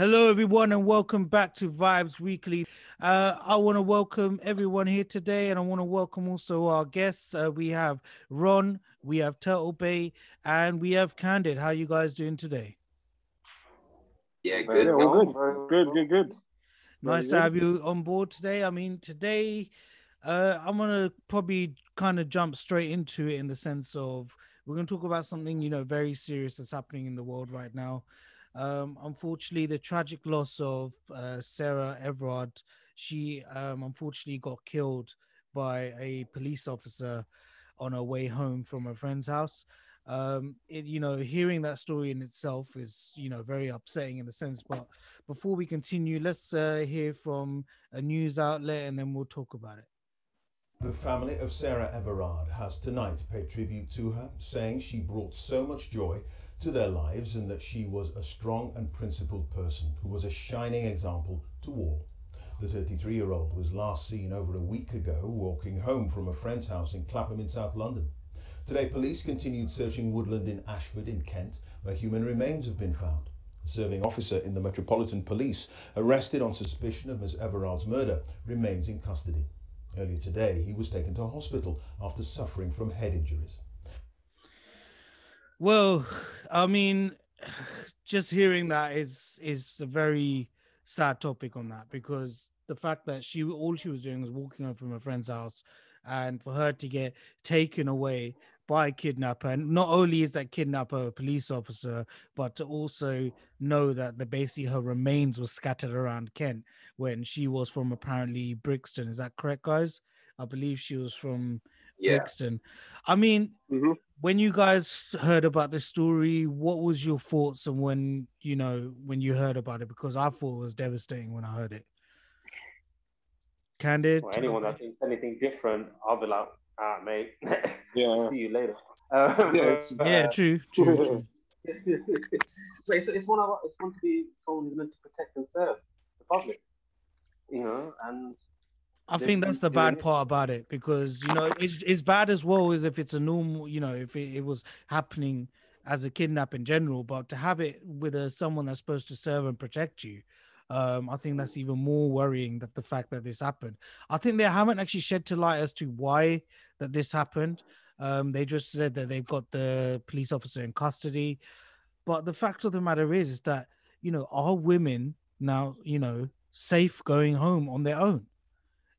Hello, everyone, and welcome back to Vibes Weekly. Uh, I want to welcome everyone here today, and I want to welcome also our guests. Uh, we have Ron, we have Turtle Bay, and we have Candid. How you guys doing today? Yeah, good. Yeah, all good. Good, good, good. Nice Very to have you on board today. I mean, today uh, I'm gonna probably kind of jump straight into it in the sense of we're gonna talk about something you know very serious that's happening in the world right now. Um, unfortunately, the tragic loss of uh, Sarah Everard. She um, unfortunately got killed by a police officer on her way home from a friend's house. Um, it, you know, hearing that story in itself is, you know, very upsetting in the sense. But before we continue, let's uh, hear from a news outlet and then we'll talk about it. The family of Sarah Everard has tonight paid tribute to her, saying she brought so much joy to their lives and that she was a strong and principled person who was a shining example to all. The 33 year old was last seen over a week ago walking home from a friend's house in Clapham in South London. Today, police continued searching woodland in Ashford in Kent, where human remains have been found. A serving officer in the Metropolitan Police, arrested on suspicion of Ms. Everard's murder, remains in custody. Earlier today, he was taken to hospital after suffering from head injuries. Well, I mean, just hearing that is is a very sad topic on that because the fact that she all she was doing was walking home from her friend's house, and for her to get taken away by a kidnapper, and not only is that kidnapper a police officer, but to also know that the basically her remains were scattered around Kent when she was from apparently Brixton. Is that correct, guys? I believe she was from Yeah. Brixton. I mean, Mhm. when you guys heard about this story, what was your thoughts and when you know when you heard about it? Because I thought it was devastating when I heard it. Candid, Well, anyone that thinks anything different, I'll be like, ah, mate, Yeah. see you later. Um, Yeah, it's- yeah, true, true, true. but it's, it's one of it's one to be someone who's meant to protect and serve the public, you know, and I They think that's the bad it. part about it because you know it's it's bad as well as if it's a normal, you know, if it, it was happening as a kidnap in general, but to have it with a someone that's supposed to serve and protect you, um, I think that's even more worrying that the fact that this happened. I think they haven't actually shed to light as to why that this happened. Um, they just said that they've got the police officer in custody, but the fact of the matter is, is that you know, are women now, you know, safe going home on their own?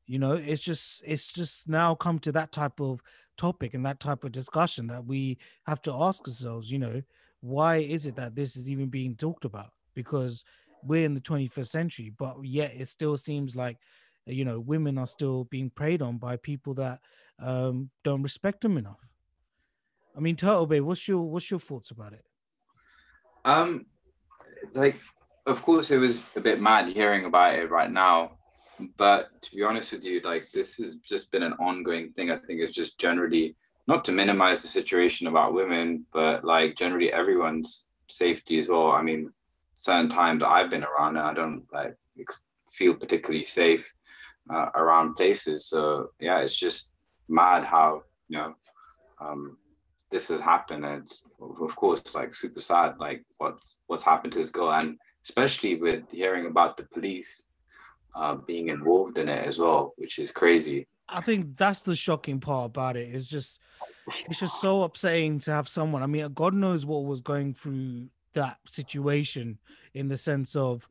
You know it's just it's just now come to that type of topic and that type of discussion that we have to ask ourselves you know why is it that this is even being talked about? Because we're in the 21st century but yet it still seems like you know women are still being preyed on by people that um don't respect them enough. I mean turtle bay what's your what's your thoughts about it? Um, like, of course, it was a bit mad hearing about it right now, but to be honest with you, like, this has just been an ongoing thing. I think it's just generally not to minimize the situation about women, but like generally everyone's safety as well. I mean, certain times I've been around and I don't like feel particularly safe uh, around places. So yeah, it's just mad how you know um, this has happened and of course like super sad like what's what's happened to this girl and especially with hearing about the police uh, being involved in it as well which is crazy I think that's the shocking part about it. It's just it's just so upsetting to have someone. I mean, God knows what was going through that situation in the sense of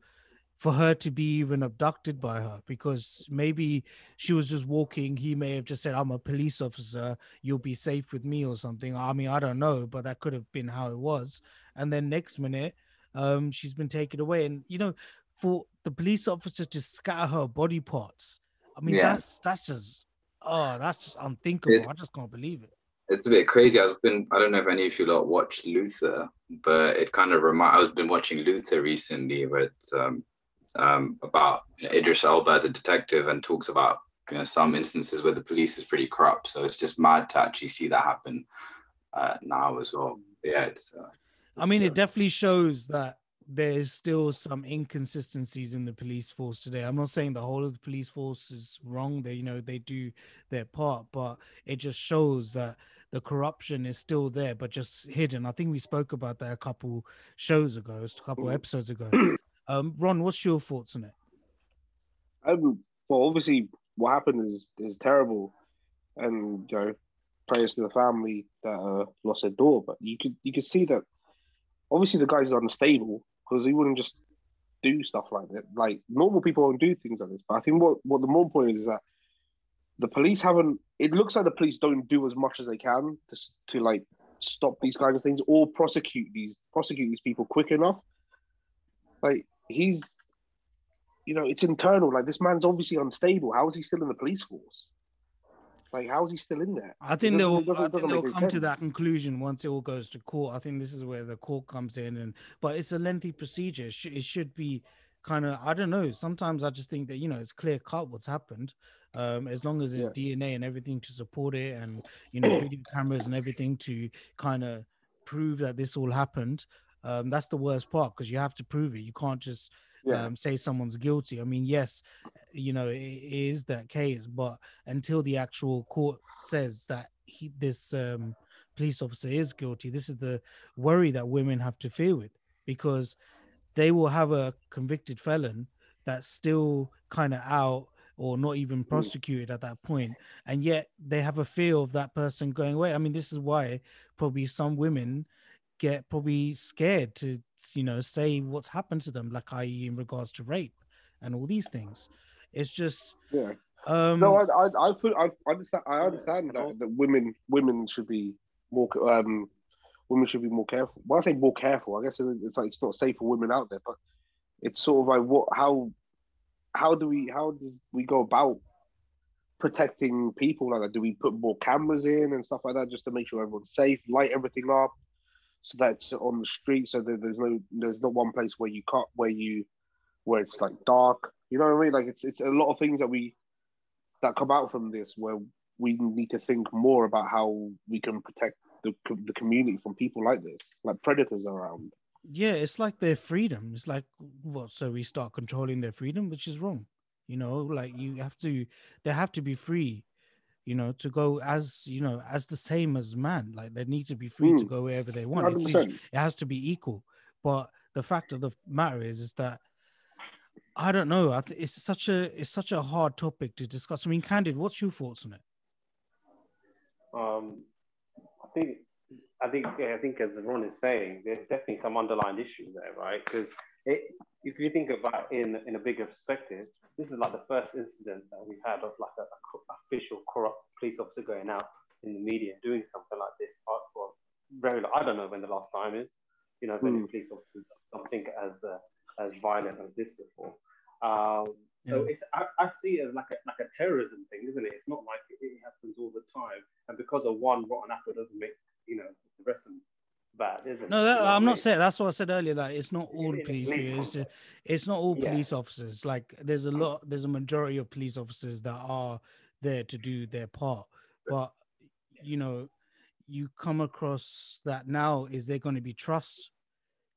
for her to be even abducted by her because maybe she was just walking. He may have just said, I'm a police officer, you'll be safe with me or something. I mean, I don't know, but that could have been how it was. And then next minute, um, she's been taken away. And you know, for the police officer to scatter her body parts, I mean, Yeah. that's that's just oh, that's just unthinkable. It's- I just can't believe it. it's a bit crazy i've been i don't know if any of you lot watched luther but it kind of remind i've been watching luther recently with um, um about you know, idris elba as a detective and talks about you know some instances where the police is pretty corrupt so it's just mad to actually see that happen uh, now as well yeah it's uh, I mean, Yeah. it definitely shows that there's still some inconsistencies in the police force today. I'm not saying the whole of the police force is wrong. They, you know, they do their part, but it just shows that the corruption is still there, but just hidden. I think we spoke about that a couple shows ago, a couple Mhm. episodes ago. Um, Ron, what's your thoughts on it? Um, well, obviously, what happened is is terrible, and you know, prayers to the family that uh, lost their daughter. But you could you could see that obviously the guy's are unstable because he wouldn't just do stuff like that. Like normal people don't do things like this. But I think what what the more point is is that the police haven't. It looks like the police don't do as much as they can to to like stop these kinds of things or prosecute these prosecute these people quick enough. Like he's, you know, it's internal. Like this man's obviously unstable. How is he still in the police force? Like how is he still in there? I think they'll, doesn't- it doesn't- I think they'll come to that conclusion once it all goes to court. I think this is where the court comes in, and but it's a lengthy procedure. It, should it should be kind of I don't know. Sometimes I just think that you know it's clear cut what's happened. Um, as long as there's DNA and everything to support it, and you know video cameras and everything to kind of prove that this all happened. Um, that's the worst part because you have to prove it. You can't just Yeah. um, say someone's guilty. I mean, yes, you know, it is that case, but until the actual court says that he, this um, police officer is guilty, this is the worry that women have to fear with because they will have a convicted felon that's still kind of out or not even prosecuted at that point and yet they have a fear of that person going away i mean this is why probably some women get probably scared to you know say what's happened to them like i.e in regards to rape and all these things it's just Yeah. um No, I, I, I, put, I understand. I understand that, that women, women should be more, um, women should be more careful. When I say more careful, I guess it's like it's not safe for women out there, but it's sort of like what, how, how do we, how do we go about protecting people like that? Do we put more cameras in and stuff like that just to make sure everyone's safe, light everything up, so that's on the street, so that there's no, there's not one place where you cut, where you, where it's like dark. You know what I mean? Like it's it's a lot of things that we that come out from this where we need to think more about how we can protect the, the community from people like this, like predators around. yeah it's like their freedom it's like what so we start controlling their freedom which is wrong you know like you have to they have to be free you know to go as you know as the same as man like they need to be free to Mm. go wherever they want. It's- it has to be equal. But the fact of the matter is is that i don't know I th- it's such a it's such a hard topic to discuss. I mean candid what's your thoughts on it? Um, I think, I think, yeah, I think as Ron is saying, there's definitely some underlying issues there, right? Because if you think about it in in a bigger perspective, this is like the first incident that we've had of like a, a official corrupt police officer going out in the media doing something like this. uh, For very, I don't know when the last time is. You know, Hmm. police officers something as uh, as violent as this before. Um, so Yeah. it's I, I see it as like a like a terrorism thing, isn't it? It's not like it, it happens all the time, and because of one rotten apple doesn't make you know the rest of them bad, is it? No, that, know what I'm not saying that's what I said earlier. Like it's not all Yeah, police. police It's, officers. it's not all Yeah. police officers. Like there's a uh-huh. lot. There's a majority of police officers that are there to do their part. But you know, you come across that now. Is there going to be trust?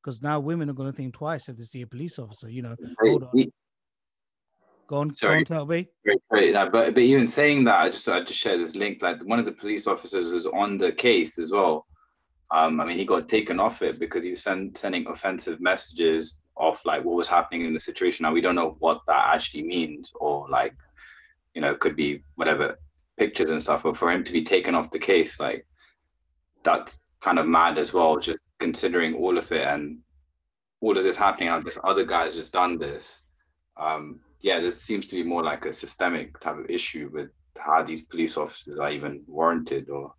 Because now women are going to think twice if they see a police officer. You know, hold on, Wait, go on, go Sorry. on, tell. Great, great. No, uh, but but even saying that, I just I just shared this link. Like one of the police officers was on the case as well. Um, I mean, he got taken off it because he was send, sending offensive messages of like what was happening in the situation. Now we don't know what that actually means, or like, you know, it could be whatever pictures and stuff. But for him to be taken off the case, like, that's kind of mad as well. Just considering all of it and all of this happening, and this other guy's just done this um, yeah, this seems to be more like a systemic type of issue with how these police officers are even warranted or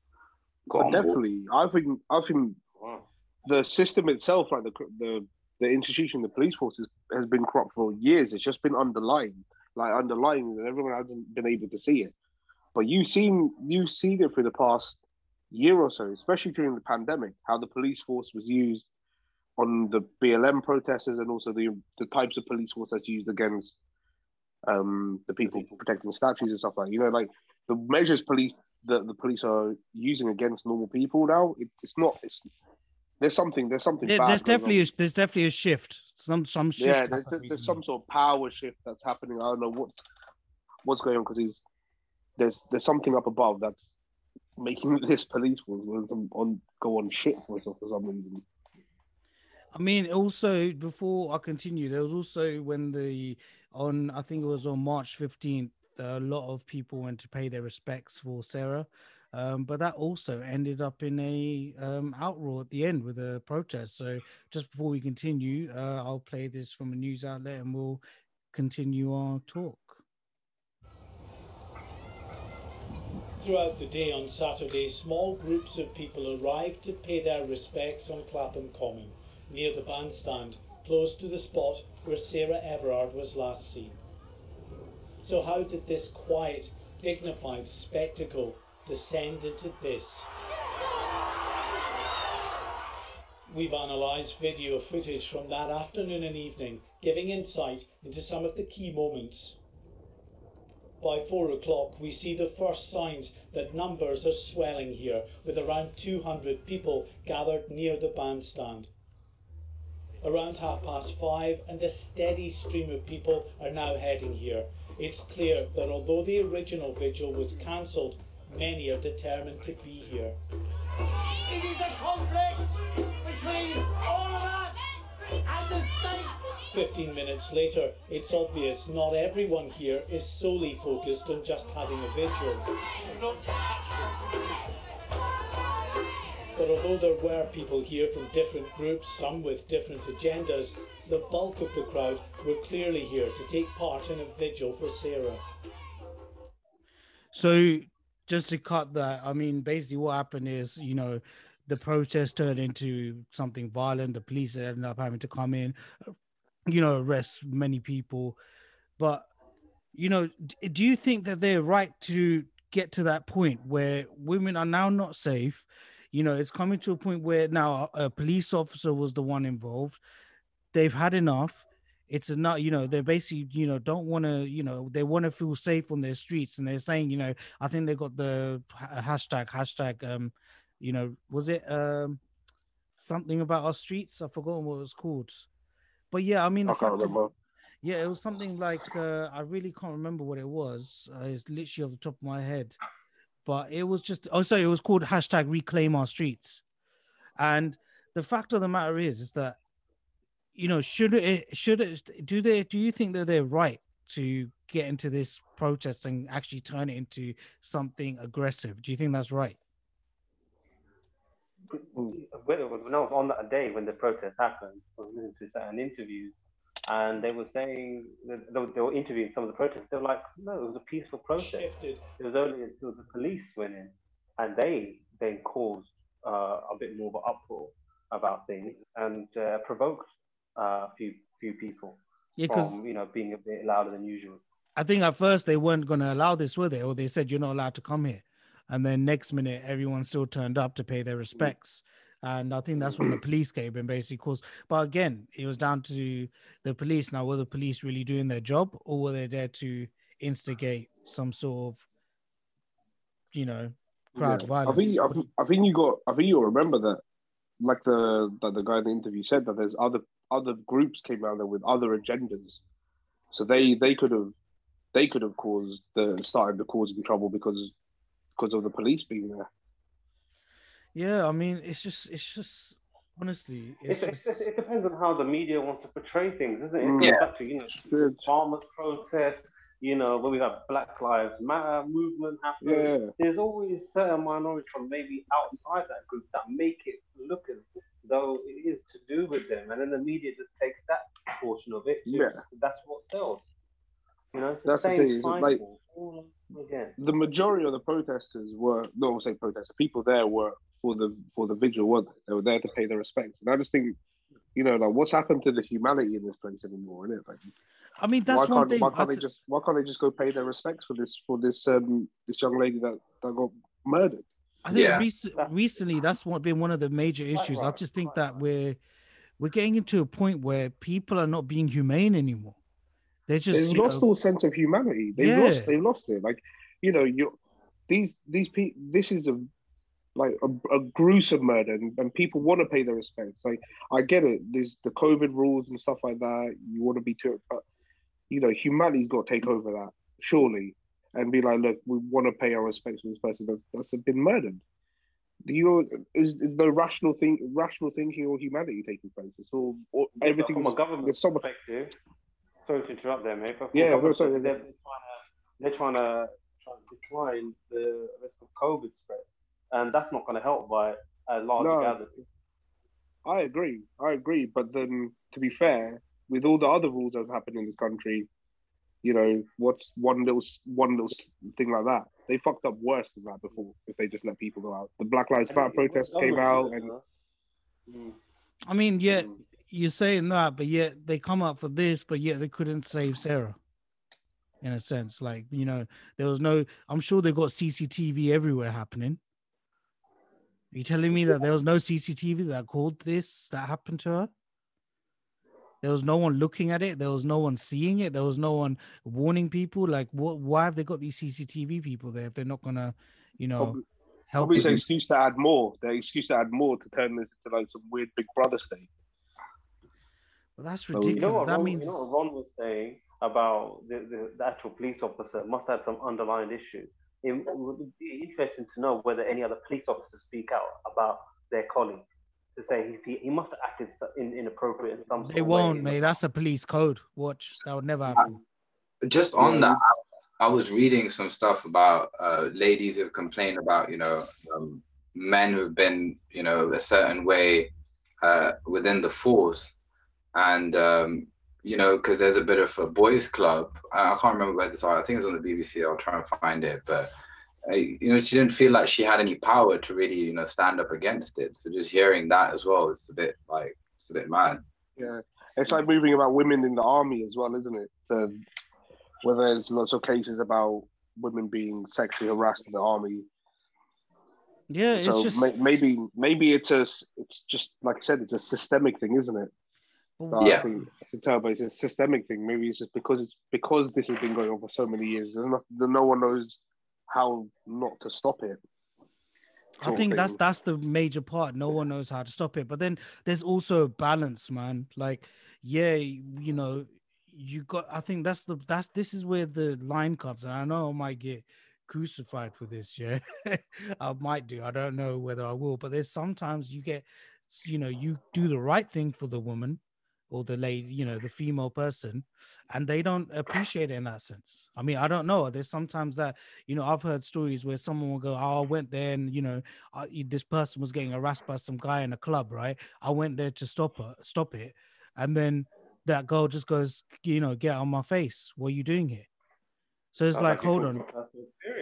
got But on board. definitely, I think I think Wow. the system itself, like the the the institution, the police force, is, has been corrupt for years. It's just been underlying, like underlying, and everyone hasn't been able to see it. But you've seen you've seen it for the past year or so, especially during the pandemic, how the police force was used on the BLM protesters, and also the the types of police force that's used against um, the people protecting statues and stuff like. You know, like the measures police that the police are using against normal people now. It, it's not. It's there's something. There's something. There- bad there's definitely on. a, there's definitely a shift. Some some shifts. yeah. There's, there's, there's some sort of power shift that's happening. I don't know what what's going on because he's there's there's something up above that's making this police force on, on go on shit for some, for some reason. I mean, also before I continue, there was also when the on I think it was on March fifteenth, a lot of people went to pay their respects for Sarah, um, but that also ended up in a um, outroar at the end with a protest. So just before we continue, uh, I'll play this from a news outlet and we'll continue our talk. Throughout the day on Saturday, small groups of people arrived to pay their respects on Clapham Common, near the bandstand, close to the spot where Sarah Everard was last seen. So, how did this quiet, dignified spectacle descend into this? We've analysed video footage from that afternoon and evening, giving insight into some of the key moments. By four o'clock, we see the first signs that numbers are swelling here, with around 200 people gathered near the bandstand. Around half past five, and a steady stream of people are now heading here. It's clear that although the original vigil was cancelled, many are determined to be here. It is a conflict between all of us and the state. 15 minutes later, it's obvious not everyone here is solely focused on just having a vigil. But although there were people here from different groups, some with different agendas, the bulk of the crowd were clearly here to take part in a vigil for Sarah. So just to cut that, I mean, basically what happened is, you know, the protest turned into something violent. The police ended up having to come in, you know, arrest many people. But, you know, do you think that they're right to get to that point where women are now not safe? You know, it's coming to a point where now a police officer was the one involved. They've had enough. It's not, you know, they're basically, you know, don't want to, you know, they want to feel safe on their streets, and they're saying, you know, I think they got the hashtag, hashtag, um, you know, was it um something about our streets? I've forgotten what it was called. But yeah, I mean, I can't remember. yeah, it was something like uh, I really can't remember what it was. Uh, it's literally off the top of my head, but it was just oh, sorry, it was called hashtag Reclaim Our Streets. And the fact of the matter is, is that you know, should it should it do they do you think that they're right to get into this protest and actually turn it into something aggressive? Do you think that's right? when, when I was on that day when the protest happened, I was listening to certain interviews, and they were saying that they were, they were interviewing some of the protesters. They were like, "No, it was a peaceful protest. Shifted. It was only until the police went in, and they then caused uh, a bit more of an uproar about things and uh, provoked uh, a few few people Yeah, because from you know being a bit louder than usual." I think at first they weren't going to allow this, were they? Or they said you're not allowed to come here, and then next minute everyone still turned up to pay their respects. And I think that's when the police came and basically caused. But again, it was down to the police. Now, were the police really doing their job, or were they there to instigate some sort of, you know, crowd Yeah. violence? I think, I think I think you got. I think you'll remember that, like the that the guy in the interview said that there's other other groups came out there with other agendas, so they they could have they could have caused the started the causing trouble because because of the police being there. Yeah, I mean, it's just, it's just, honestly, it's It, it, just. it depends on how the media wants to portray things, isn't it? Mm. It Yeah. goes back to, you know, Good. farmers protest, you know, when we have Black Lives Matter movement happening. Yeah, There's always certain minorities from maybe outside that group that make it look as though it is to do with them, and then the media just takes that portion of it. Yeah. that's what sells. You know, it's the That's the same thing, cycle like- again. the majority of the protesters were no, I won't say protesters. People there were for the for the vigil. weren't they? They were there to pay their respects, and I just think. You know, like what's happened to the humanity in this place anymore, isn't it? Like, I mean, that's why one can't, thing. Why can't they just Why can't they just go pay their respects for this for this um this young lady that, that got murdered? I think Yeah. rec- recently that's what been one of the major Quite issues. I right, just think quite that right. we're we're getting into a point where people are not being humane anymore. They're just They've lost know, all sense of humanity. They've Yeah. lost. They've lost it. Like you know, you these these people. This is a like a, a gruesome murder, and, and people want to pay their respects. Like I get it. There's the COVID rules and stuff like that. You want to be to it, but you know, humanity's got to take over that surely and be like, look, we want to pay our respects to this person that's, that's been murdered. Do you is, is the rational thing, rational thinking, or humanity taking place? It's all, all everything. from a government there's so much. perspective. Sorry to interrupt there, mate. But Yeah, sorry, they're, they're trying to they're trying to try to decline the risk of COVID spread, and that's not going to help by a large No. gathering. I agree. I agree. But then, to be fair, with all the other rules that have happened in this country, you know, what's one little one little thing like that? They fucked up worse than that before. If they just let people go out, the Black Lives Matter protests came out, and Mm. I mean, yeah, Mm. you're saying that, but yet they come up for this, but yet they couldn't save Sarah. In a sense, like you know, there was no. I'm sure they got CCTV everywhere happening. Are you telling me that there was no CCTV that called this that happened to her? There was no one looking at it. There was no one seeing it. There was no one warning people. Like, what? Why have they got these CCTV people there if they're not gonna, you know, Probably- help? probably it's an excuse to add more. The excuse to add more to turn this into like some weird Big Brother state. Well, that's So- ridiculous. You know what? that Ron, means you know what Ron was saying about the, the, the actual police officer must have some underlying issue. It would be interesting to know whether any other police officers speak out about their colleague to say he, he, he must have acted in, inappropriate in some. sort they of won't, mate. That's a police code. Watch, that would never happen. just on Yeah. that I, I was reading some stuff about uh, ladies who've complained about you know um, men who've been you know a certain way uh, within the force and um, you know because there's a bit of a boys club i, I can't remember where this are i think it's on the bbc i'll try and find it but uh, you know she didn't feel like she had any power to really you know stand up against it so just hearing that as well it's a bit like it's a bit mad Yeah, it's like moving about women in the army as well, isn't it? So, where there's lots of cases about women being sexually harassed in the army. Yeah, it's just. maybe maybe it's a it's just like I said, it's a systemic thing, isn't it? So I Yeah. think I can tell, but it's a systemic thing. Maybe it's just because it's because this has been going on for so many years. There's no, no one knows how not to stop it. I think that's thing. that's the major part. No one knows how to stop it. But then there's also a balance, man. Like, yeah, you know, you got. I think that's the that's this is where the line comes, and I know I might get crucified for this. Yeah, I might do. I don't know whether I will, but there's sometimes you get, you know, you do the right thing for the woman or the lady, you know, the female person, and they don't appreciate it in that sense. I mean, I don't know. There's sometimes that you know I've heard stories where someone will go, "Oh, I went there, and you know, I, this person was getting harassed by some guy in a club, right? I went there to stop her, stop it, and then that girl just goes, you know, get on my face. What are you doing here? So it's Sounds like, hold on,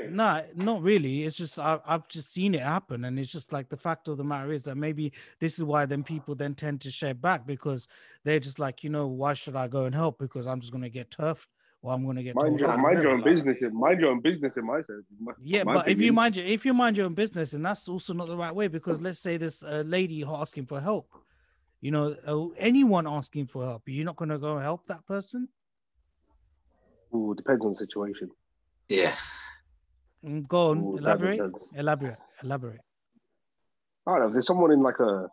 experience. no, not really. It's just I, I've just seen it happen, and it's just like the fact of the matter is that maybe this is why then people then tend to share back because they're just like, you know, why should I go and help? Because I'm just gonna get turfed or I'm gonna get Mind told your, mind your own Like- business. in- Mind your own business in my sense. My- Yeah, my but if you mind your if you mind your own business, and that's also not the right way because let's say this uh, lady asking for help, you know, uh, anyone asking for help, you're not gonna go help that person. Ooh, depends on the situation. yeah Go on, Ooh, that elaborate, depends. elaborate, elaborate. I don't know. If there's someone in like a,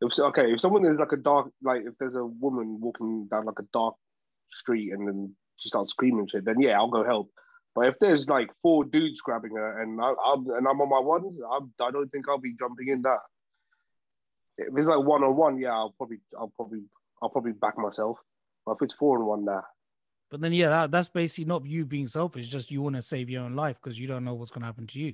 if okay, if someone is like a dark, like if there's a woman walking down like a dark street and then she starts screaming shit, then yeah, I'll go help. But if there's like four dudes grabbing her and I, I'm and I'm on my ones, I'm, I don't think I'll be jumping in that. If it's like one on one, yeah, I'll probably, I'll probably, I'll probably back myself. But if it's four on one, nah. But then, yeah, that, that's basically not you being selfish. Just you want to save your own life because you don't know what's going to happen to you.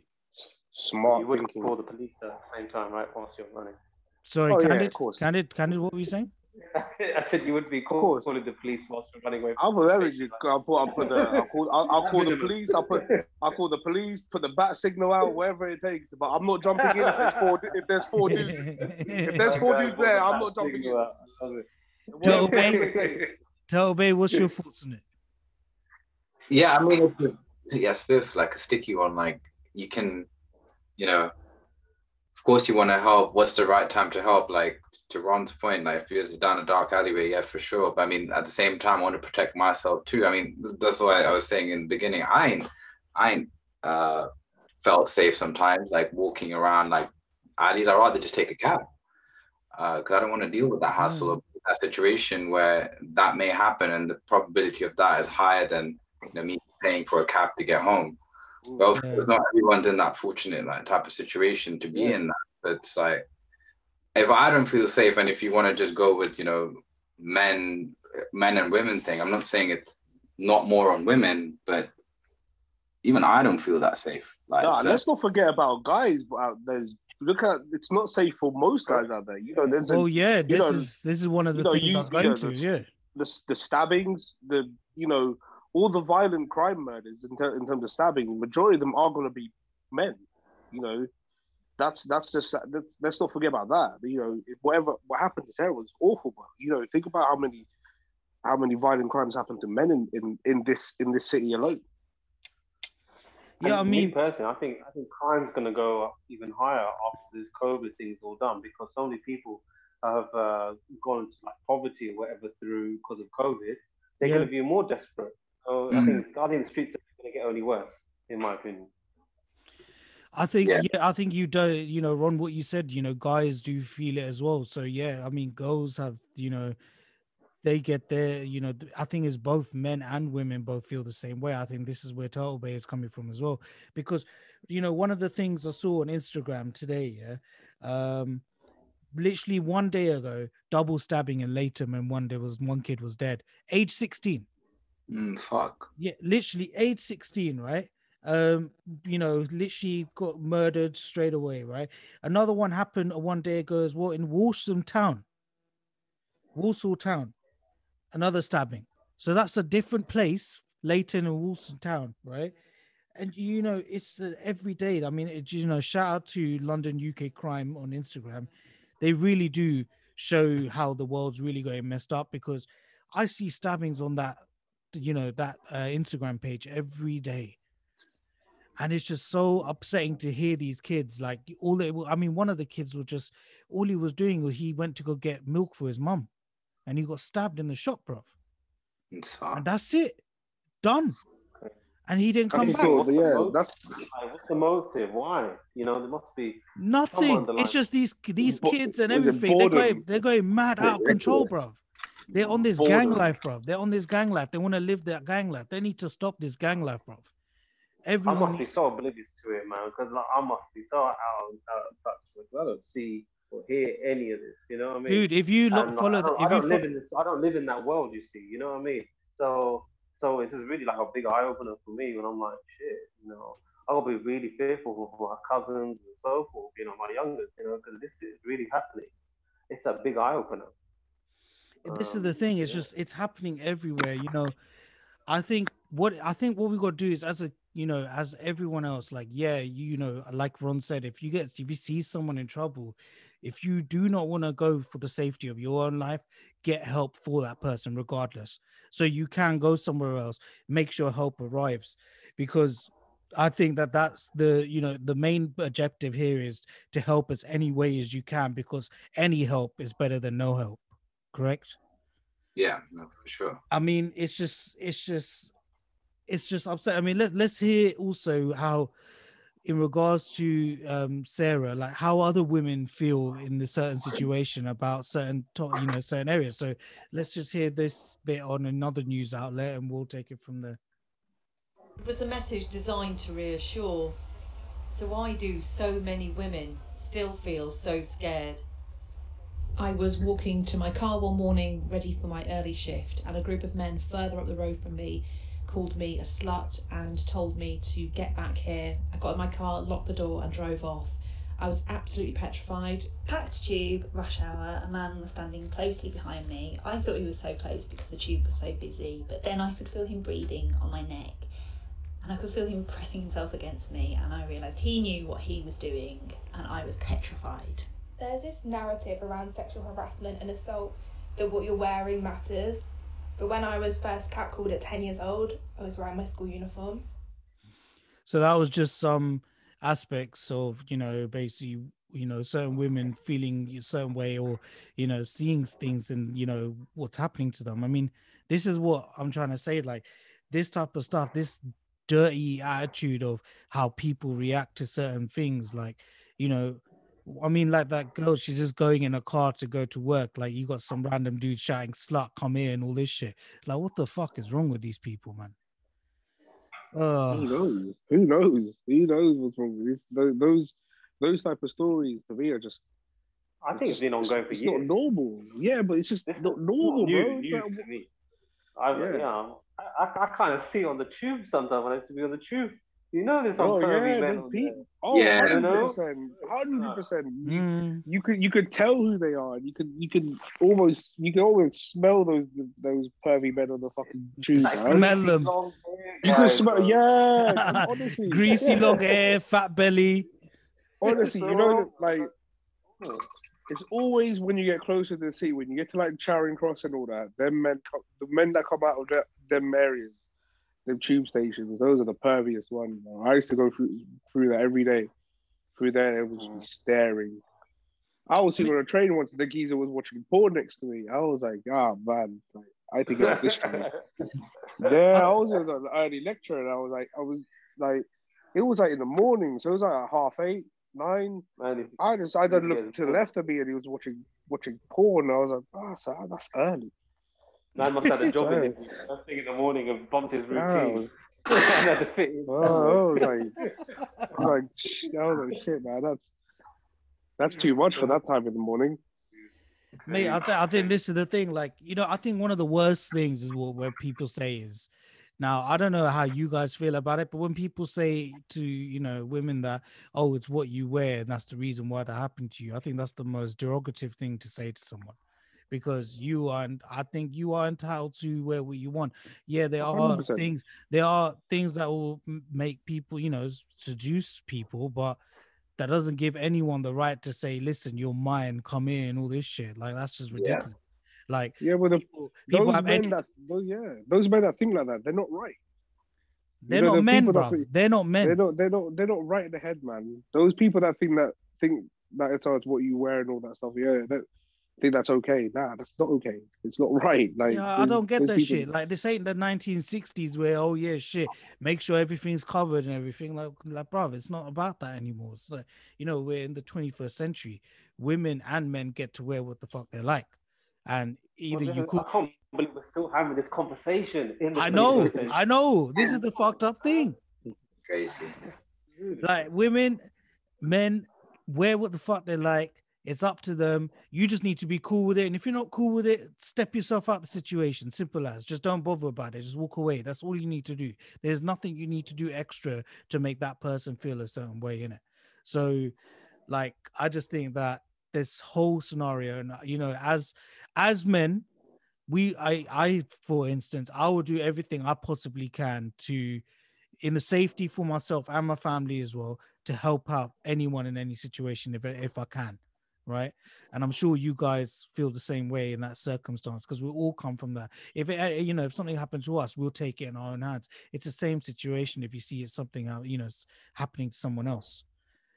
Smart You would thinking. call the police at the same time, right? Whilst you're running. Sorry, Oh, yeah, candid, of course. candid, candid. What were you saying? I said you would be call, course. calling the police whilst you're running away. I'll put everything. I'll put, I'll put the, I'll call, I'll, I'll call the police. I'll put, I'll call the police. Put the bat signal out, wherever it takes. But I'm not jumping in if there's four, if there's four dudes. If there's four dudes there, the I'm not jumping in. signal out. I love. Tell Whatever me. it takes. Tell Bay, what's your thoughts on it? Yeah, I mean, yes, fifth, like a sticky one. Like you can, you know, of course you want to help. What's the right time to help? Like to Ron's point, like if you're down a dark alleyway, yeah, for sure. But I mean, at the same time, I want to protect myself too. I mean, that's why I was saying in the beginning, I ain't, I ain't uh, felt safe sometimes, like walking around like alleys. I'd rather just take a cab because I don't want to deal with that hassle of that situation where that may happen, and the probability of that is higher than you know, me paying for a cab to get home. But of Yeah. course, not everyone's in that fortunate like type of situation to be Yeah. in that. It's like if I don't feel safe, and if you want to just go with you know men, men and women thing, I'm not saying it's not more on women, but even I don't feel that safe. Like Nah, so- let's not forget about guys out there's look at it's not safe for most guys out there. You know, there's a, Oh yeah, this know, is this is one of the you know, things you- I was you going know, to. the- Yeah, the the stabbings, the you know, all the violent crime murders in, ter- in terms of stabbing, majority of them are going to be men. You know, that's that's just that, let's not forget about that. You know, whatever what happened to Sarah was awful, but you know, think about how many how many violent crimes happen to men in, in, in this in this city alone. yeah. I And me mean, personally, I think I think crime's going to go up even higher after this COVID thing's all done because so many people have uh, gone into like poverty or whatever through because of COVID. They're Yeah. going to be more desperate. So I Mm. think I think the streets are going to get only worse, in my opinion. I think Yeah. yeah. I think you do. You know, Ron, what you said. You know, guys do feel it as well. So yeah, I mean, girls have. You know, they get there. You know, I think it's both men and women both feel the same way. I think this is where Turtle Bay is coming from as well, because you know, one of the things I saw on Instagram today, yeah, um, literally one day ago, double stabbing in Latham, and one day was one kid was dead, age sixteen. Mm, fuck. Yeah, literally age 16, right? Um, you know, literally got murdered straight away, right? Another one happened one day ago as well in Walsham town. Walsall town. Another stabbing. So that's a different place, Leighton and Walsall town, right? And you know, it's uh, every day. I mean, it, you know, shout out to London UK Crime on Instagram. They really do show how the world's really going messed up because I see stabbings on that you know that uh, Instagram page every day, and it's just so upsetting to hear these kids like all they. I mean, one of the kids was just all he was doing was he went to go get milk for his mum, and he got stabbed in the shop, bro. And that's it, done. And he didn't come That's back. sort What's of- the yeah, that's Like, what's the motive? Why? You know, there must be. Nothing. It's just these these kids and everything. They're going they're going mad out of control, bro. They're on this gang life, bro. They're on this gang life. They want to live their gang life. They need to stop this gang life, bro. I Everyone must be needs- so oblivious to it, man, because like, I must be so out, out of touch with. I don't see or hear any of this. You know what I mean? dude. If you And, look, like, follow I don't, if I don't you live fo- in this. I don't live in that world. You see, you know what I mean? So, so it's just really like a big eye opener for me when I'm like, shit, you know, I gotta be really fearful for my cousins and so forth. You know, my youngest, you know, because this is really happening. It's a big eye opener. This is the Um, thing it's yeah. just it's happening everywhere you know? I think what i think what we got to do is as a you know as everyone else like yeah you, you know like ron said if you get if you see someone in trouble if you do not want to go for the safety of your own life get help for that person regardless. So you can go somewhere else make sure help arrives because i think that that's the you know the main objective here is to help as any way as you can because any help is better than no help correct Yeah, no, for sure. I mean, it's just, it's just, it's just upset. I mean, let let's hear also how, in regards to um Sarah, like how other women feel in the certain situation about certain, to- you know, certain areas. So let's just hear this bit on another news outlet, and we'll take it from there. It was a message designed to reassure. So why do so many women still feel so scared? I was walking to my car one morning, ready for my early shift, and a group of men further up the road from me called me a slut and told me to get back here. I got in my car, locked the door, and drove off. I was absolutely petrified. Packed tube, rush hour, a man was standing closely behind me. I thought he was so close because the tube was so busy, but then I could feel him breathing on my neck. And I could feel him pressing himself against me, and I realised he knew what he was doing, and I was petrified. There's this narrative around sexual harassment and assault that what you're wearing matters. But when I was first catcalled at 10 years old, I was wearing my school uniform. So that was just some aspects of, you know, basically, you know, certain women feeling a certain way or, you know, seeing things and, you know, what's happening to them. I mean, this is what I'm trying to say. Like this type of stuff, this dirty attitude of how people react to certain things, like, you know, I mean, like that girl, she's just going in a car to go to work. Like, you got some random dude shouting, slut, come here, and all this shit. Like, what the fuck is wrong with these people, man? Who Oh, knows? Who knows? Who knows what's wrong with this? Those those, those type of stories to me are just. I think it's been ongoing for It's years. not normal. Yeah, but it's just This not is normal, new, bro. It's news like, to me. I, Yeah. you know, I, I, I kind of see on the tube sometimes when I used to be on the tube. You know, there's some oh pervy yeah, men there's on pe- there. Oh, Yeah. You know? 100%, hundred percent. You, mm, you could you could tell who they are. You could you could almost you can almost smell those those pervy men on the fucking tube. Like bro. Smell them. long You can guys, smell, bro. yeah. Honestly, greasy yeah. long hair, fat belly. Honestly, Yes, you know, like it's always when you get closer to the sea, when you get to like Charing Cross and all that. Them men, the men that come out of that, them areas, them tube stations, those are the perviest ones. man. I used to go through through that every day. Through there, it was Mm. just staring. I was sitting on a train once, and the geezer was watching porn next to me. I was like, ah man, like, I think it's this from me. Yeah, I was in an early lecture, and I was like, I was like, it was like in the morning, so it was like at half eight, nine. Man, I just I Yeah, looked to the left of me, and he was watching watching porn. I was like, oh, so that's early. Man must have had a job in Sorry. this first thing in the morning and bumped his Yeah, routine. and had to fit in. Oh, I like, I like, sh- I was like, shit, man, that's that's too much for that time in the morning. Mate, I, th- I think this is the thing. Like, you know, I think one of the worst things is what where people say is now I don't know how you guys feel about it, but when people say to you know women that oh it's what you wear and that's the reason why that happened to you, I think that's the most derogative thing to say to someone because you are I think you are entitled to wear what you want. Yeah, there are 100%. things there are things that will make people you know seduce people, but that doesn't give anyone the right to say, listen, you're mine, come in, all this shit. Like that's just Yeah. ridiculous. Like Yeah, but the, people, people those have men any, that those, yeah, those men that think like that, they're not right. they're know, not the men, bro. think- They're not men. They're not they're not they're not right in the head, man. Those people that think that think that it's all what you wear and all that stuff, yeah, that think that's okay. Nah, that's not okay. It's not right. Like yeah, I don't get that people- shit. Like this ain't the 1960s where oh yeah, shit, make sure everything's covered and everything. Like, like, bro, it's not about that anymore. It's like you know we're in the 21st century. Women and men get to wear what the fuck they like, and either Well, you could. I can't believe we're still having this conversation. In the I know, I know. This is the fucked up thing. Crazy. like women, men wear what the fuck they like. It's up to them. You just need to be cool with it. And if you're not cool with it, step yourself out the situation. Simple as. Just don't bother about it. Just walk away. That's all you need to do. There's nothing you need to do extra to make that person feel a certain way in it. So, like, I just think that this whole scenario, and uh, you know, as as men, we I I for instance, I will do everything I possibly can to in the safety for myself and my family as well to help out anyone in any situation if, if I can right and i'm sure you guys feel the same way in that circumstance because we all come from that if it uh, you know if something happens to us we'll take it in our own hands it's the same situation if you see it's something you know happening to someone else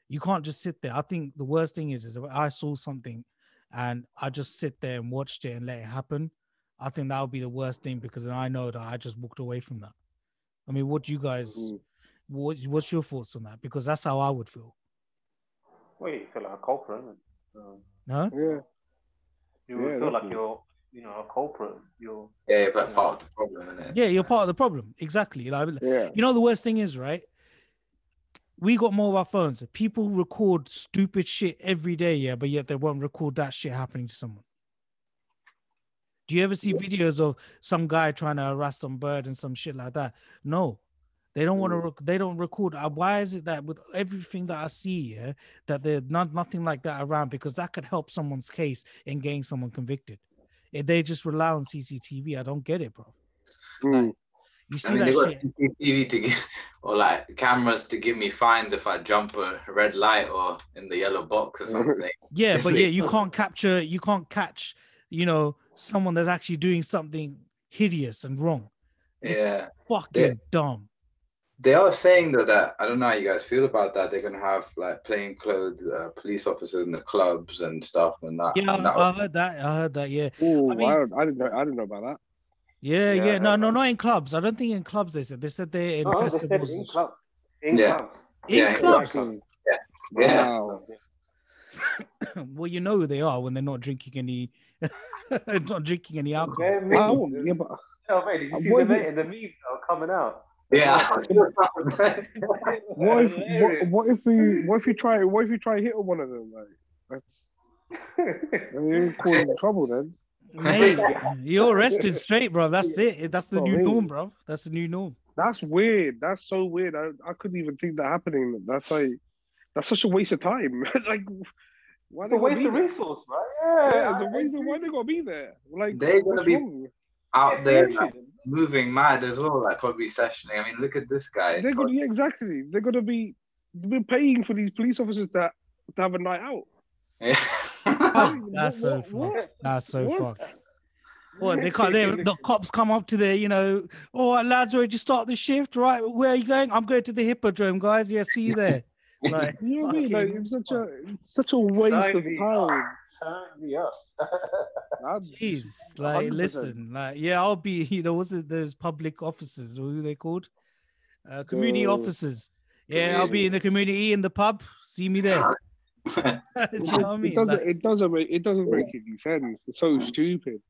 you can't just sit there i think the worst thing is is if i saw something and i just sit there and watched it and let it happen i think that would be the worst thing because then i know that i just walked away from that I mean, what do you guys? Mm. What, what's your thoughts on that? Because that's how I would feel. Well, you feel like a culprit. Isn't? Um, Huh? Yeah. you Yeah, feel like you're, you know, a culprit. You're. Yeah, but part of the problem, isn't it? Yeah, you're part of the problem. Exactly. Like, Yeah. you know, the worst thing is, right? We got mobile phones. People record stupid shit every day, yeah, but yet they won't record that shit happening to someone. Do you ever see videos of some guy trying to harass some bird and some shit like that? No, they don't want to. Rec- they don't record. Uh, Why is it that with everything that I see, yeah, that there's not nothing like that around because that could help someone's case in getting someone convicted. If they just rely on CCTV, I don't get it, bro. Mm. You see I mean, that shit? CCTV to give, or like cameras to give me fines if I jump a red light or in the yellow box or something. Yeah, but yeah, you can't capture, you can't catch, you know, someone that's actually doing something hideous and wrong. It's Yeah. fucking Yeah. dumb. They are saying though that I don't know how you guys feel about that. They're gonna have like plainclothes uh, police officers in the clubs and stuff and that. Yeah, and that I heard that. I heard that. Yeah, Ooh, I I, mean- don't, I didn't know. I didn't know about that. yeah, Yeah, yeah. No, no, not in clubs. I don't think in clubs. They said they said they're in Oh, they said festivals. in and- clubs. In Yeah. clubs. In Yeah, clubs. Exactly. Yeah. Wow. well, you know who they are when they're not drinking any, not drinking any alcohol. Bare I memes. yeah, but Oh, mate, did you see the, you- the memes that are coming out? Yeah. What if what, what if we what if you try what if you try hitting one of them like that's you're causing trouble then. Mate, you're arrested straight, bro. That's it. That's the Oh, new really? norm, bro. That's the new norm. That's weird. That's so weird. I, I couldn't even think that happening. That's like that's such a waste of time. like why It's a they gotta waste be of there? resource, right? Yeah, Yeah, it's a I waste of agree. why they gotta be there. Like They're gonna be wrong? out there like, moving mad as well, like probably sessioning. I mean, look at this guy. They're gonna yeah, exactly. They're gonna be we're paying for these police officers to, to have a night out. Yeah. Ah, that's so what- what- fucked. That's so what? fucked. What they can't. They, the cops come up to the, you know, all right, lads, ready to start the shift, right? Where are you going? I'm going to the hippodrome, guys. Yeah, see you there. Like, You know what I mean? Like it's such a it's such a waste Sign of me time. Sign me up. Jeez, like 100%. listen, like yeah, I'll be, you know, what's it? Those public officers, or who they called? Uh, community Uh, officers. Yeah, I'll be in the community in the pub. See me there. You know what I mean? It doesn't Like, it doesn't make it doesn't make any sense. It's so stupid.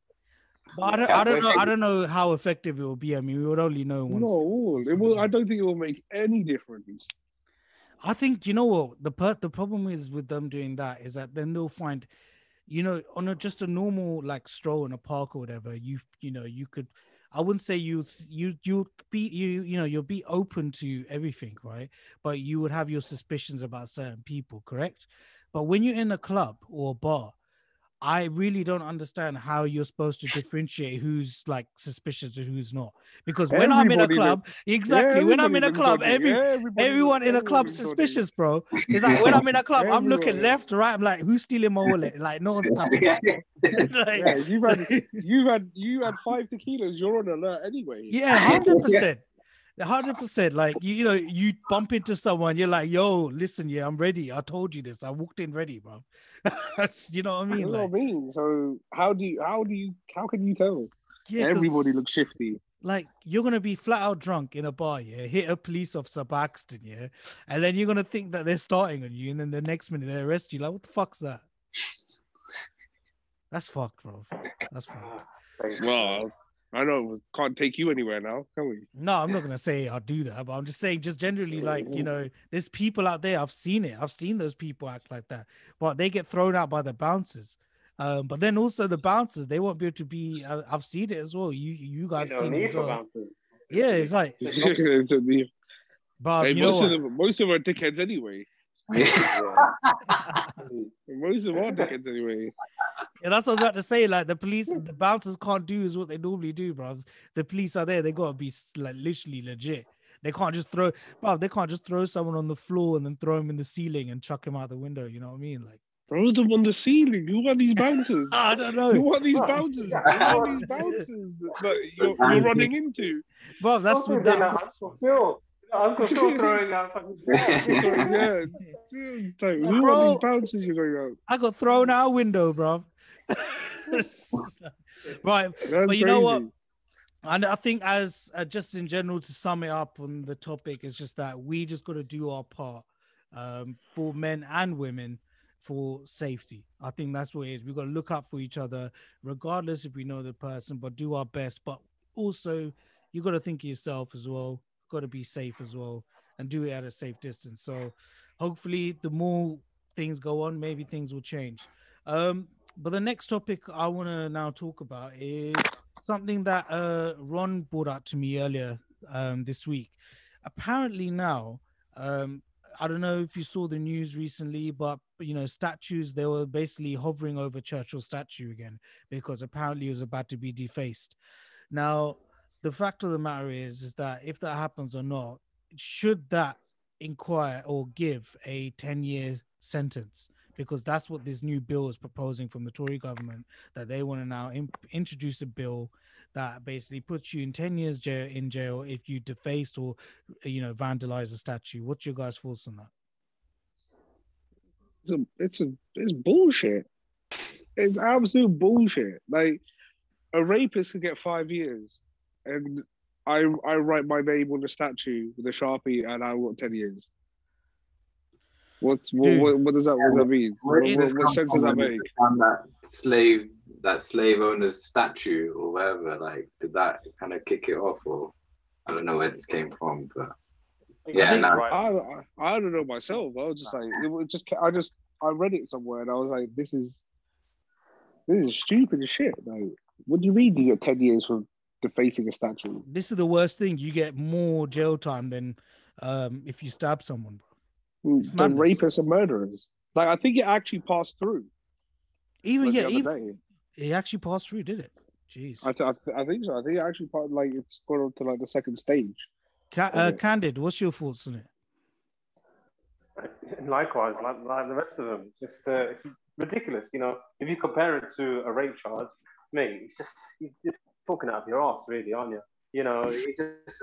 but I don't, I don't know. I don't know how effective it will be. I mean, we would only know once. all. It will I don't think it will make any difference. I think you know what the per- the problem is with them doing that is that then they'll find, you know, on a just a normal like stroll in a park or whatever, you you know you could, I wouldn't say you you you be you you know you'll be open to everything, right? But you would have your suspicions about certain people, correct? But when you're in a club or a bar, I really don't understand how you're supposed to differentiate who's like suspicious and who's not. Because when I'm in a club, exactly when I'm in a club, every Everybody everyone in a club everybody suspicious, bro. It's like when I'm in a club, I'm looking left, right. I'm like, who's stealing my wallet? Like no one's touching. Like, Yeah, you've had you've had you had five tequilas, you're on alert anyway. yeah, hundred percent. Hundred percent. Like you, you know, you bump into someone, you're like, "Yo, listen, yeah, I'm ready. I told you this. I walked in ready, bro." you know what I That's mean? what I mean. So how do you how do you how can you tell? Yeah, Everybody looks shifty. like you're gonna be flat out drunk in a bar, yeah, hit a police officer by accident, yeah, and then you're gonna think that they're starting on you, and then the next minute they arrest you. Like, what the fuck's that? That's fucked, bro. That's fucked. Well, I know can't take you anywhere now, can we? No, I'm not gonna say I'll do that, but I'm just saying, just generally, like you know, there's people out there. I've seen it. I've seen those people act like that, but they get thrown out by the bouncers. Um, but then also the bouncers, they won't be able to be. I, I've seen it as well. You you guys no seen it as well. bouncers. Yeah, it's like, but hey, you know most of them most of them are dickheads anyway. Most of them are dickheads anyway. Yeah, that's what I was about to say. Like the police, the bouncers can't do is what they normally do, bro. The police are there; they gotta be like literally legit. They can't just throw, bro. They can't just throw someone on the floor and then throw him in the ceiling and chuck him out the window. You know what I mean? Like, Throw them on the ceiling. Who are these bouncers? I don't know. Who are these bouncers? Who are these bouncers that you're, you're running into? bro. That's Also, what then that. Uncle Phil. Uncle Phil throwing out fucking yeah. It's like, who Bro. are these bouncers you're going out? I got thrown out a window, bro. right, That's but you know what? And I think, as uh, just in general, to sum it up on the topic, it's just that we just got to do our part um, for men and women for safety. I think that's what it is. We've got to look out for each other, regardless if we know the person, but do our best. But also, you got to think of yourself as well. Got to be safe as well, and do it at a safe distance. So, hopefully, the more things go on, maybe things will change. Um, but the next topic I want to now talk about is something that uh, Ron brought up to me earlier um, this week. Apparently now, um, I don't know if you saw the news recently, but you know, statues they were basically hovering over Churchill statue again because apparently it was about to be defaced. Now, the fact of the matter is, is that if that happens or not, should that inquire or give a 10 year sentence? Because that's what this new bill is proposing from the Tory government that they want to now imp- introduce a bill that basically puts you in 10 years jail in jail if you defaced or you know vandalize a statue. What's your guys' thoughts on that? It's a, it's a, it's bullshit. It's absolute bullshit. Like a rapist could get five years, and I I write my name on the statue with a sharpie, and I want ten years. What's what, what, what does that what does that mean? Where What, did what, what come sense does from that when make? that slave that slave owner's statue or whatever? Like, did that kind of kick it off or? I don't know where this came from, but think yeah, that's no. right. I, I I don't know myself. I was just like it was just I just I read it somewhere and I was like, this is this is stupid as shit. Like, what do you mean you get ten years for defacing a statue? This is the worst thing. You get more jail time than um, if you stab someone. Bro. It's The madness. rapists and murderers. Like I think it actually passed through. Even like, the yeah, other even, day. it actually passed through, did it? Jeez. I, th- I, th- I think so. I think it actually part like it's gone on to like the second stage. Ca- uh. Candid, what's your thoughts on it? Likewise, like, like the rest of them, it's just uh, it's ridiculous. You know, if you compare it to a rape charge, mate, it's just you're fucking out of your ass, really, aren't you? You know, it's just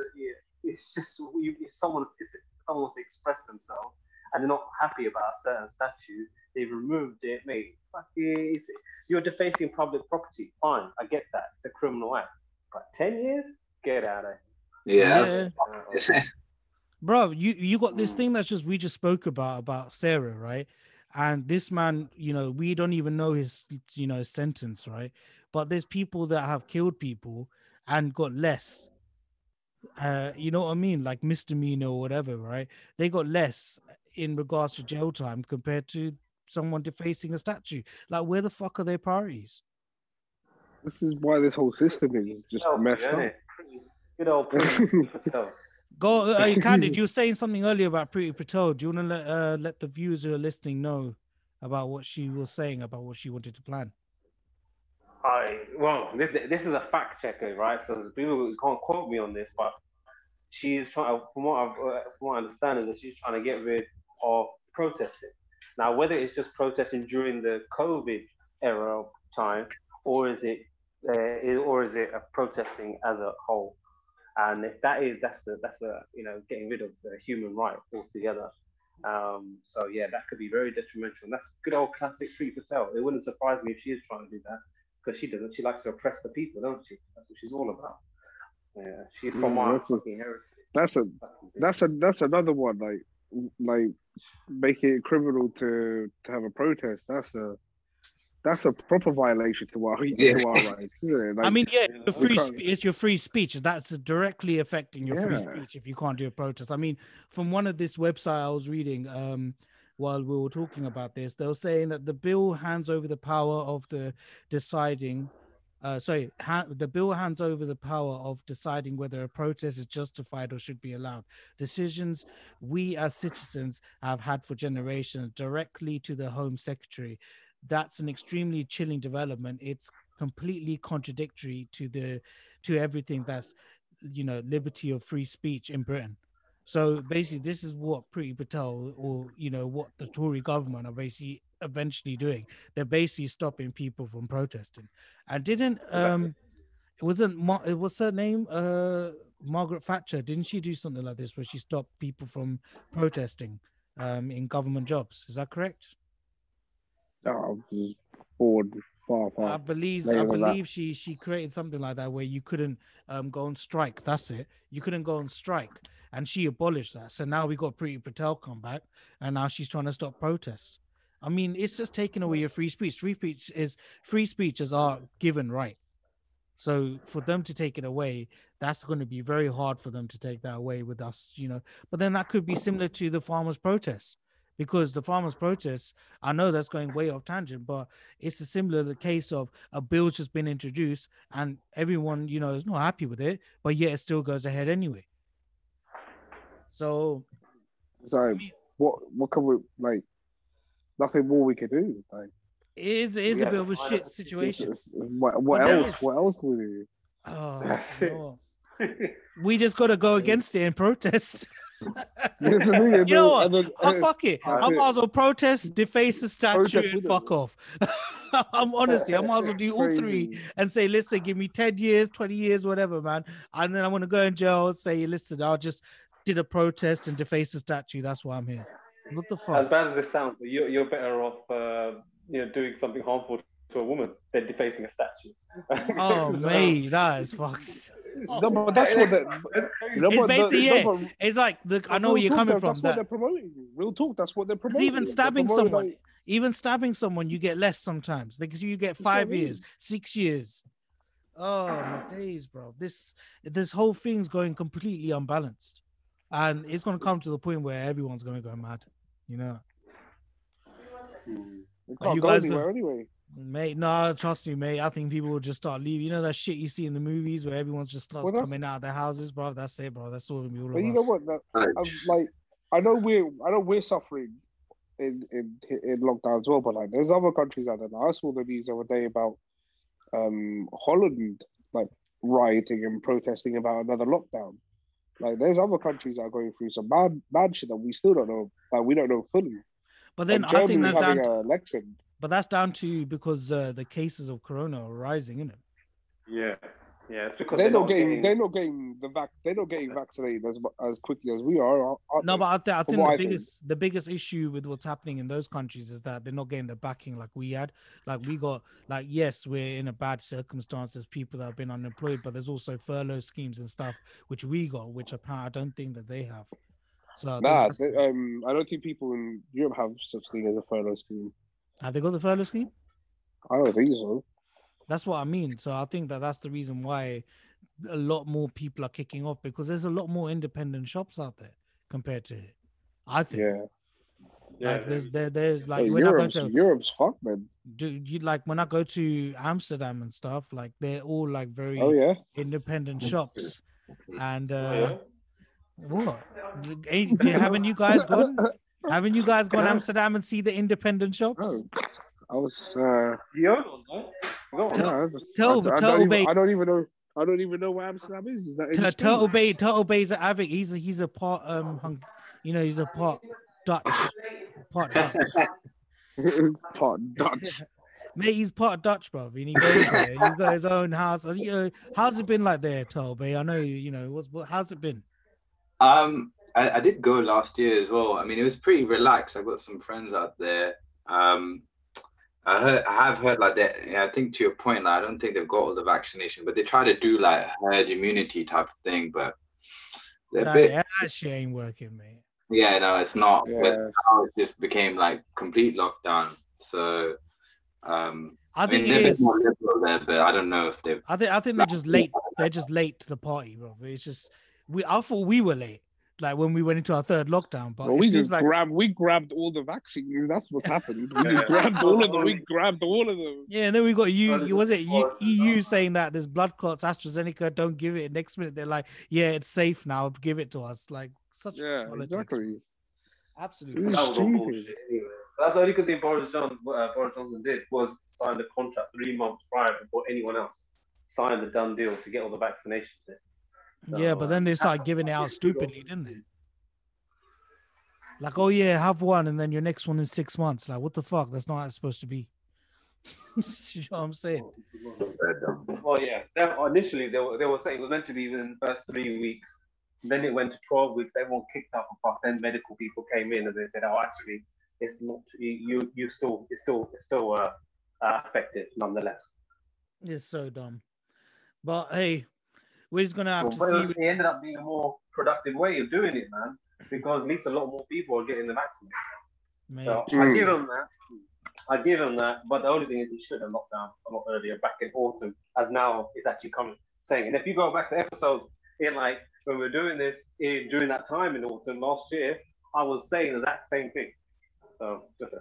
it's just you, if someone if someone wants to express themselves and they're not happy about a certain statue, they've removed it, mate. Fuck it, you're defacing public property. Fine, I get that. It's a criminal act. But ten years, get out of here. Yeah, Yeah. bro you you got this thing that's just we just spoke about about sarah right and this man you know we don't even know his you know sentence right but there's people that have killed people and got less uh you know what i mean like misdemeanor or whatever right they got less in regards to jail time compared to someone defacing a statue like where the fuck are their priorities This is why this whole system is just Oh, messed yeah, up. innit? Good old Priti Patel. Go, uh, Candid, you were saying something earlier about Priti Patel. Do you want to let uh, let the viewers who are listening know about what she was saying about what she wanted to plan? I well, this this is a fact checker, right? So people can't quote me on this, but she is trying. From what I've, uh, from what I understand, is that she's trying to get rid of protesting. Now, whether it's just protesting during the COVID era of time, or is it, uh, or is it a protesting as a whole? And if that is, that's the that's the you know getting rid of the human right altogether. Um, so yeah, that could be very detrimental. And that's good old classic Preet Patel. It wouldn't surprise me if she is trying to do that because she doesn't. She likes to oppress the people, don't she? That's what she's all about. Yeah, she's from Yeah, our that's a- fucking heritage. That's a that's a that's another one. Like like making it criminal to to have a protest. That's a that's a proper violation to our Yeah. to our rights. Isn't it? I mean, yeah, your free spe- it's your free speech. That's directly affecting your free speech if you can't do a protest. I mean, from one of this website I was reading um, while we were talking about this, they were saying that the bill hands over the power of the deciding. Uh, sorry, ha- the bill hands over the power of deciding whether a protest is justified or should be allowed. Decisions we as citizens have had for generations directly to the Home Secretary. That's an extremely chilling development. It's completely contradictory to the to everything that's you know liberty of free speech in Britain. So basically, this is what Priti Patel or you know what the Tory government are basically eventually doing. They're basically stopping people from protesting. And didn't um it wasn't it was her name uh Margaret Thatcher didn't she do something like this where she stopped people from protesting um in government jobs? Is that correct? oh, bored far far. I believe I later than that. believe she she created something like that where you couldn't um go on strike. That's it. You couldn't go on strike, and she abolished that. So now we got Priti Patel come back, and now she's trying to stop protests. I mean, it's just taking away your free speech. Free speech is free speech is our given right. So for them to take it away, that's going to be very hard for them to take that away with us, you know. But then that could be similar to the farmers' protests because the farmers' protests, I know that's going way off tangent, but it's a similar the case of a bill's just been introduced and everyone, you know, is not happy with it, but yet it still goes ahead anyway. So So what what can we like? Nothing more we can do. Like it is it is We a bit of a shit out. situation. what what else? it's- What else can we do? Oh, That's it. we just got to go against it and protest. That's the thing, and you know what? and then- Oh, fuck it. I it. might as well protest, deface the statue, and fuck off. I'm honestly, I might as well do all three and say, listen, give me 10 years, 20 years, whatever, man. And then I'm gonna go in jail, and say, listen, I'll just did a protest and deface the statue. That's why I'm here. What the fuck? As bad as it sounds, you're, you're better off, uh, you know, doing something harmful to a woman than defacing a statue. Oh, So- mate, that is fucks. No, but that's what the, you know, It's but the- basically no, it. but- It's like the I know where you're talk, coming though, from. That's what they're That promoting. Real talk. That's what they're because promoting. even stabbing promoting, someone, like- even stabbing someone, you get less sometimes because you get That's what I five years, mean. six years. Oh my days, bro. This this whole thing's going completely unbalanced. And it's gonna come to the point where everyone's gonna go mad, you know. It Are can't you go guys anywhere gonna- anyway. Mate, no, trust me, mate. I think people will just start leaving. You know that shit you see in the movies where everyone just starts Well, coming out of their houses, bro. That's it, bro. That's all gonna be all But of you know us. what? That, I'm, like, I know we're, I know we're suffering in in in lockdown as well. But like, there's other countries out there. Now, I saw the news the other day about um Holland, like rioting and protesting about another lockdown. Like, there's other countries that are going through some bad, bad shit that we still don't know. Like, we don't know fully. But then Like, I think that's down to, election. but that's down to because uh, the cases of corona are rising, isn't it? Yeah, yeah. It's because They're not getting, they're not getting the vac, they're not getting vaccinated as as quickly as we are. aren't- aren't No, they? but I, th- I think the I think. biggest the biggest issue with what's happening in those countries is that they're not getting the backing like we had. Like we got like yes, we're in a bad circumstance. There's people that have been unemployed, but there's also furlough schemes and stuff which we got, which apparently I don't think that they have. So I Nah, they, um, I don't think people in Europe have such thing as a furlough scheme. have they got the furlough scheme? I don't think so. That's what I mean. So I think that that's the reason why a lot more people are kicking off because there's a lot more independent shops out there compared to it. I think. Yeah. Like there's there, there's like Hey, when I go Europe's, to Europe's fucked, man. do you like when I go to Amsterdam and stuff, like they're all like very Oh, yeah? independent shops. And uh yeah? what? Ain't- do- haven't you guys gone? Haven't you guys gone Amsterdam and see the independent shops? Oh, I was. Uh, yeah. No, Tur- I, just, Turtle- I, I, Turtle don't even, I don't even know. I don't even know where Amsterdam is. Is that in Tur- Spain? Turtle Bay, Turtle Bay's at He's a, he's a part um, hung, you know, he's a part Dutch, part Dutch. part Dutch. Mate, he's part Dutch, bro. And he goes there. He's got his own house. You know, how's it been like there, Turtle Bay? I know you know. What's what? How's it been? Um, I, I did go last year as well. I mean, it was pretty relaxed. I got some friends out there. Um, I heard, I have heard like that. yeah, I think to your point, like I don't think they've got all the vaccination, but they try to do like herd immunity type of thing. But they're a Nah, bit, yeah, that shit ain't working, mate. yeah, no, it's not. But Yeah. now it just became like complete lockdown. So, um, I think mean, they're a bit more liberal there, but I don't know if they've. I think I think they're just late. They're just late to the party, bro. It's just we. I thought we were late, like when we went into our third lockdown. But Well, we just like grabbed. We grabbed all the vaccines. That's what happened. We just grabbed all of them. We grabbed all of them. yeah, and then we got you. you was it you, EU saying that there's blood clots, AstraZeneca, don't give it. Next minute they're like, yeah, it's safe now. Give it to us. Like such Yeah, politics. exactly. Absolutely. That was all bullshit. Anyway. That's the only good thing Boris Johnson, uh, Boris Johnson did was sign the contract three months prior before anyone else signed the done deal to get all the vaccinations in. Yeah, but then they start giving it out stupidly, didn't they? Like, oh yeah, have one, and then your next one in six months. Like, what the fuck? That's not how it's supposed to be. you know what I'm saying? Well, yeah. That, initially, they were, they were saying it was meant to be within the first three weeks. Then it went to 12 weeks. Everyone kicked up a fuss. Then medical people came in and they said, "Oh, actually, it's not. You you, you still it's still it's still uh, uh, effective nonetheless." It's so dumb. But hey, we're just gonna have Well, to but see. it ended up being a more productive way of doing it, man, because at least a lot more people are getting the vaccine. Mate, So I mm. give me. them that. I give them that. But the only thing is, he should have locked down a lot earlier, back in autumn, as now it's actually coming. Saying, and if you go back to episodes in like when we were doing this in during that time in autumn last year, I was saying the exact same thing. So just a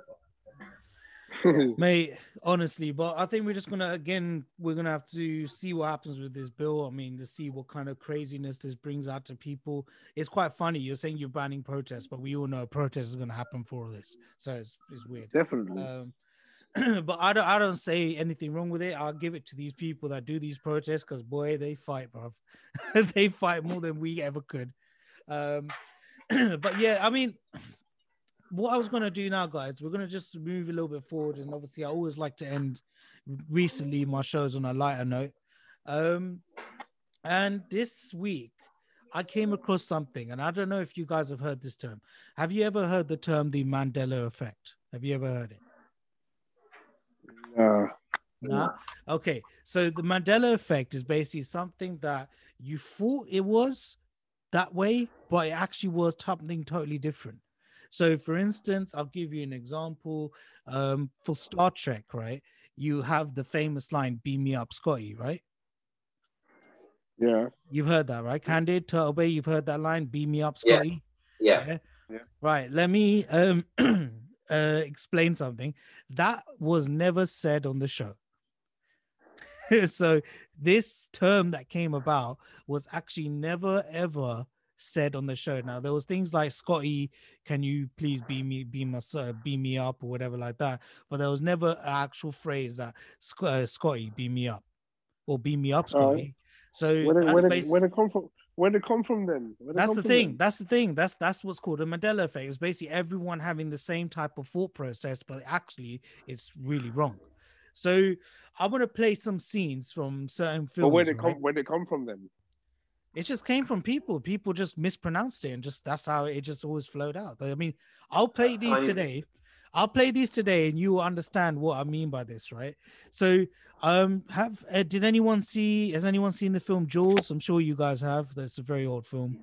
Mate, honestly, but I think we're just gonna again we're gonna have to see what happens with this bill. I mean, to see what kind of craziness this brings out to people. It's quite funny. You're saying you're banning protests, but we all know protests is gonna happen for all this. So it's it's weird. Definitely. Um, but I don't I don't say anything wrong with it. I'll give it to these people that do these protests because boy, they fight, bro. they fight more than we ever could. Um, but yeah, I mean, what I was gonna do now, guys, we're gonna just move a little bit forward, and obviously, I always like to end recently my shows on a lighter note. Um, and this week, I came across something, and I don't know if you guys have heard this term. Have you ever heard the term the Mandela effect? Have you ever heard it? Uh, No. Okay. So the Mandela effect is basically something that you thought it was that way, but it actually was something totally different. So, for instance, I'll give you an example. Um, for Star Trek, right? You have the famous line, "Beam me up, Scotty," right? Yeah. You've heard that, right? Candid, Turtle Bay, you've heard that line, beam me up, Yeah. Scotty. Yeah. Right. Let me um uh explain something. That was never said on the show. so this term that came about was actually never ever said on the show. Now there was things like Scotty, can you please beam me, beam us, uh, beam me up, or whatever like that. But there was never an actual phrase that uh, Scotty beam me up, or beam me up. Scotty. So Where did, that's where, did, where did it come from? Where did it come from then? That's the thing. then? That's the thing. That's that's what's called a Mandela effect. It's basically everyone having the same type of thought process, but actually it's really wrong. So I'm gonna play some scenes from certain films. But where did it right? come? Where did it come from then? It just came from people. People just mispronounced it, and just that's how it just always flowed out. I mean, I'll play these today. I'll play these today, and you will understand what I mean by this, right? So, um, have uh, did anyone see? Has anyone seen the film Jaws? I'm sure you guys have. That's a very old film.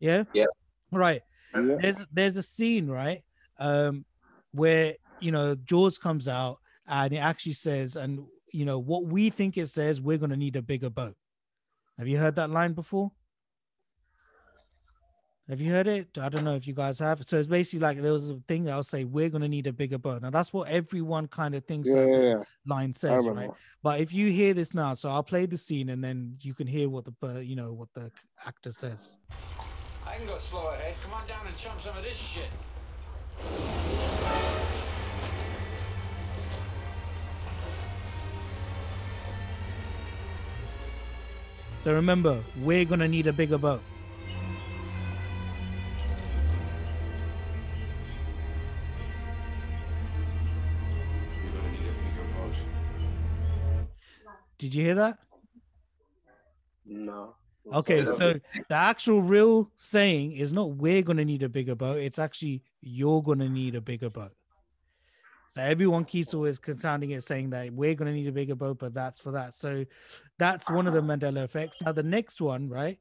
Yeah. Yeah. Right. Yeah. There's there's a scene right, um, where you know Jaws comes out and it actually says, and you know what we think it says, we're gonna need a bigger boat. Have you heard that line before? Have you heard it? I don't know if you guys have. So it's basically like there was a thing that I'll say, we're gonna need a bigger boat. Now that's what everyone kind of thinks Yeah, that yeah, yeah. line says, right? But if you hear this now, so I'll play the scene and then you can hear what the you know what the actor says. I can go slow ahead. Come on down and chum some of this shit. So remember, we're gonna need a bigger boat. You're gonna need a bigger boat. Did you hear that? No. Okay, so the actual real saying is not we're gonna need a bigger boat, it's actually you're gonna need a bigger boat. So everyone keeps always confounding it saying that we're gonna need a bigger boat, but that's for that. So that's one of the Mandela effects. Now the next one, right?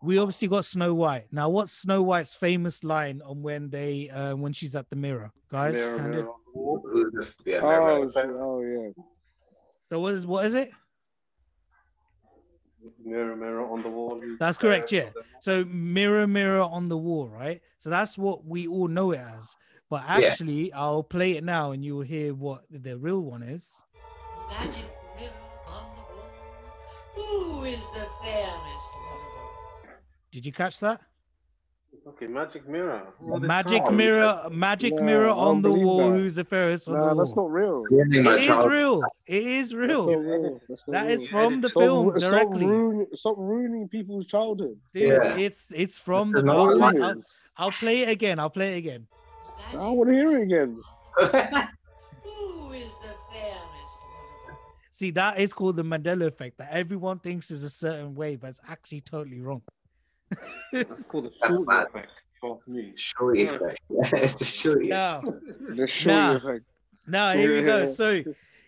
We obviously got Snow White. Now, what's Snow White's famous line on when they uh when she's at the mirror? Guys, Mirror, Candid? mirror on the wall. Who the, yeah, Oh, right, right. oh yeah. So what is what is it? Mirror, mirror on the wall. That's correct, yeah. So mirror, mirror on the wall, right? So that's what we all know it as. But Yeah. actually, I'll play it now, and you will hear what the real one is. Magic mirror on the wall. Who is the fairest? Did you catch that? Okay, magic mirror. All Magic time. mirror, magic No, mirror on the wall. that. Who's the fairest on Nah, the that's wall? not real. Ruining my It is child- real. It is real. real. That's That real. is from the Stop, film ru- stop directly. ruining, stop ruining people's childhood. Dude, Yeah. it's it's from This the is not I'll What play, it I'll, is. I'll play it again. I'll play it again. I want to hear it again. Who is the fairest? See, that is called the Mandela effect. That everyone thinks is a certain way, but it's actually totally wrong. It's called the That's short effect. Trust me. Shorty effect. Yeah, it's the shorty. now, The shorty Nah. effect. now here we go. So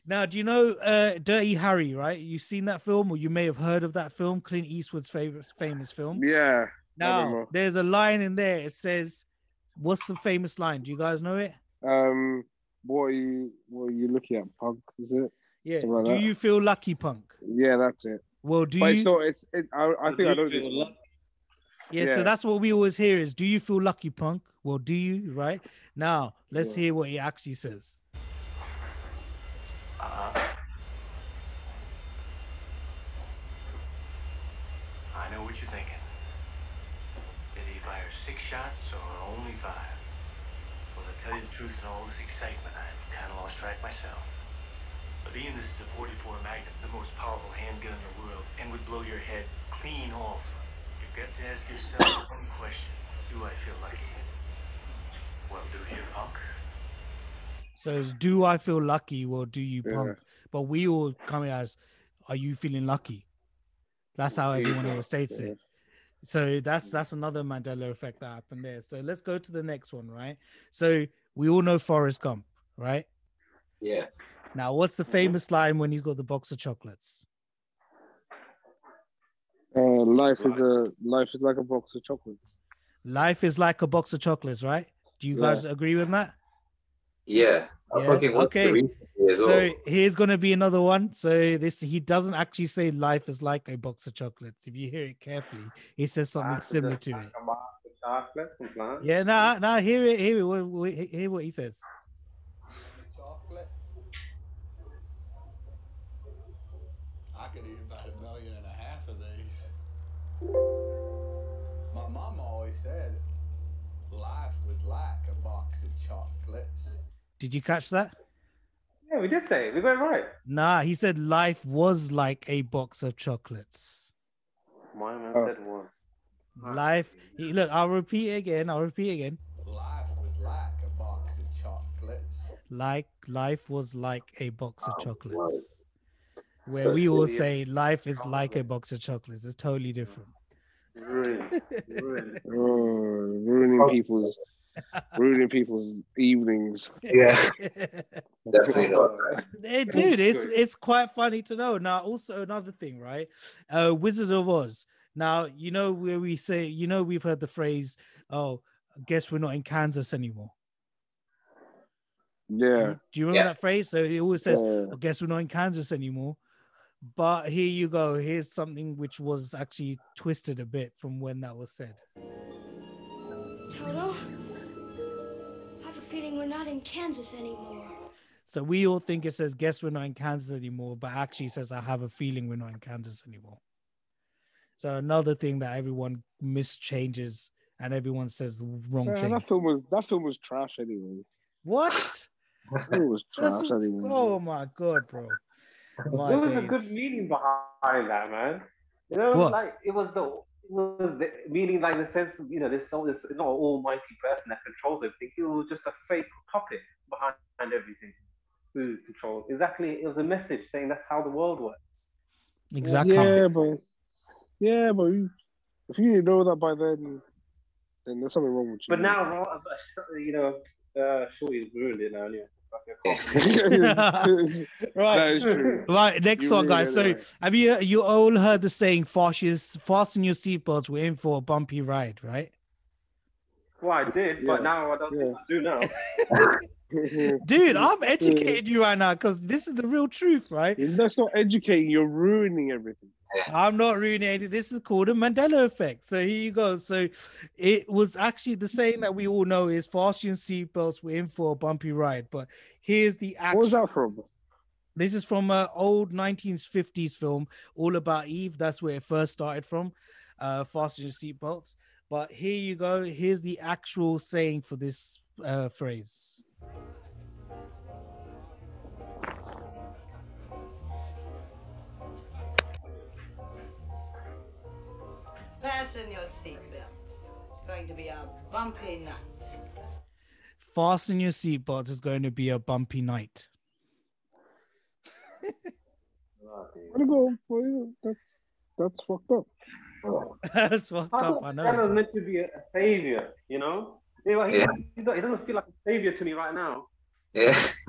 now, do you know uh, Dirty Harry? Right? You've seen that film, or you may have heard of that film, Clint Eastwood's favorite famous film. Yeah. Now, there's a line in there. It says, "What's the famous line? Do you guys know it?" Um. What are you? What are you looking at? Punk? Is it? Yeah. Like do that. you feel lucky, punk? Yeah, that's it. Well, do but you? it's not. It's. It, I, I think I don't feel one. Yeah, Yeah. so that's what we always hear is do you feel lucky, punk? Well, do you, right? Now, let's Yeah. hear what he actually says. I know what you're thinking. Did fire six shots or only five? Well, to tell you the truth, in all this excitement, I've kind of lost track myself. But being this is a 44 Magnum, the most powerful handgun in the world, and would blow your head clean off, you've got to ask yourself one question. Do I feel lucky? Well, do you, punk? So it's do I feel lucky? Well, do you, Yeah. punk? But we all come as, are you feeling lucky? That's how everyone always states it. So that's that's another Mandela effect that happened there. So let's go to the next one, right? So we all know Forrest Gump, right? Yeah. Now, what's the famous line when he's got the box of chocolates? Uh, life is a life is like a box of chocolates. Life is like a box of chocolates, right? Do you Yeah. guys agree with that? Yeah. Yeah, fucking watched okay. It So all. here's gonna be another one. So this he doesn't actually say life is like a box of chocolates. If you hear it carefully, he says ah, something similar to it. Chocolate and plant. Yeah, nah, nah. Hear it, hear it. What, what- hear what he says. Chocolate. I could eat about a million and a half of these. My mom always said life was like a box of chocolates. Did you catch that? Yeah, we did say it. We got it right. Nah, he said life was like a box of chocolates. My man Oh. said was. Life. he- Look, I'll repeat again. I'll repeat again. Life was like a box of chocolates. Like life was like a box of Oh, chocolates. Where That's we all really say life is like a box of chocolates. It's totally different. Ruined. Ruined. Oh, ruining oh. people's ruining people's evenings. Yeah, definitely not. Eh, dude, it's it's quite funny to know. Now, also another thing, right? Uh Wizard of Oz. Now, you know where we say, you know, we've heard the phrase, oh, I guess we're not in Kansas anymore. Yeah. Do you remember Yeah. that phrase? So it always says, Yeah. I guess we're not in Kansas anymore. But here you go. Here's something which was actually twisted a bit from when that was said. Toto, I have a feeling we're not in Kansas anymore. So we all think it says, guess we're not in Kansas anymore, but actually says, I have a feeling we're not in Kansas anymore. So another thing that everyone mischanges and everyone says the wrong Yeah, thing. that film was that film was trash anyway. What? It was That's- trash anyway. oh my god, bro. My there was a good meaning behind that, man. You know, it was What? like it was the it was the meaning like the sense of, you know, there's so there's not an almighty person that controls everything. It was just a fake puppet behind everything who controls. Exactly, it was a message saying that's how the world works. Exactly. Yeah, but yeah, but you, if you didn't know that by then, then there's something wrong with you. But now, Ro- you know, uh, he's ruined it now. Yeah. right. That is true. Right, next You one, guys. So ruined it, have you you all heard the saying fasten fasten your seatbelts, we're in for a bumpy ride, right? Well, I did, but now I don't think I do now. Dude, I'm educating you right now because this is the real truth, right? That's not educating. You're ruining everything. I'm not ruining anything. This is called a Mandela effect. So here you go. So it was actually the saying that we all know is fasten your seatbelts, we're in for a bumpy ride. But here's the actual. What was that from? This is from an old 1950s film, All About Eve. That's where it first started from. Uh, fasten your seatbelts. But here you go. Here's the actual saying for this uh, phrase. Fasten your seatbelts. It's going to be a bumpy night. Fasten your seatbelts. It's going to be a bumpy night. I don't know. Well, That's that's fucked up. That's fucked up. I know. Santa was meant to be a, a savior, you know? Yeah, he, Yeah. he, doesn't feel like a savior to me right now. Yeah.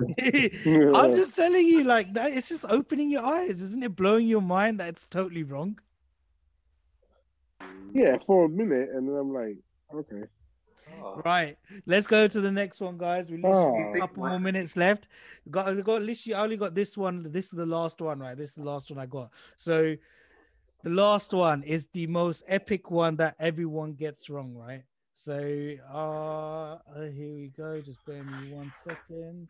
I'm just telling you, like that. It's just opening your eyes, isn't it? Blowing your mind that it's totally wrong. Yeah, for a minute, and then I'm like, okay. Right. Let's go to the next one, guys. We literally Oh. a couple more minutes left. Got we got literally I only got this one. This is the last one, right? This is the last one I got. So the last one is the most epic one that everyone gets wrong, right? So uh, uh here we go. Just bear me one second.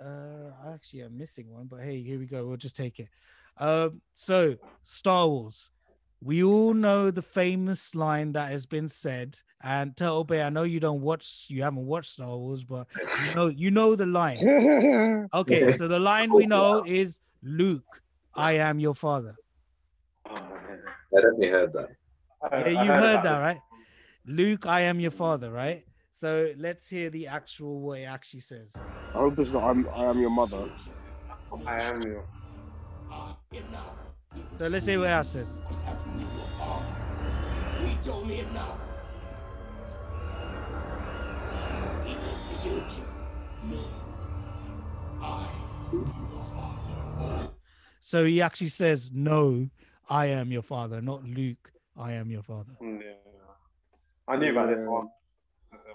Uh actually I'm missing one, but hey, here we go. We'll just take it. Um, so Star Wars. We all know the famous line that has been said, and Turtle Bay. I know you don't watch, you haven't watched Star Wars, but you know, you know the line. Okay, so the line we know is Luke, I am your father. I definitely heard that. Yeah, you heard that, right? Luke, I am your father, right? So let's hear the actual what it actually says. I hope it's not. I'm, I am your mother. I am you. So let's see what else says. He told me it now. He told me you. I am your father. So he actually says, No, I am your father, not Luke, I am your father. Yeah. I knew about this one.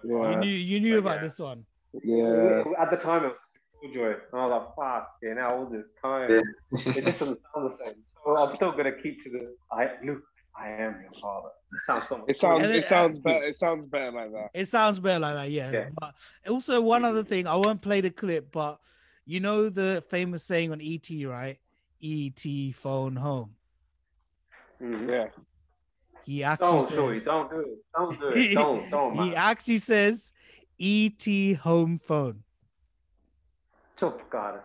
You knew you knew about this one. Yeah. At the time, it was Joy. And I was like, fuck, yeah, now all this time. Yeah. it just doesn't sound the same. So I'm still gonna keep to the I Luke, I am your father. It sounds so much It sounds And it then- sounds better. It sounds better like that. It sounds better like that, yeah. Yeah. But also one other thing, I won't play the clip, but you know the famous saying on ET, right? ET phone home. Mhm. Yeah. He actually Don't, Joey, says, don't do it. Don't do it. Don't, don't, he actually says ET home phone. Chup, God.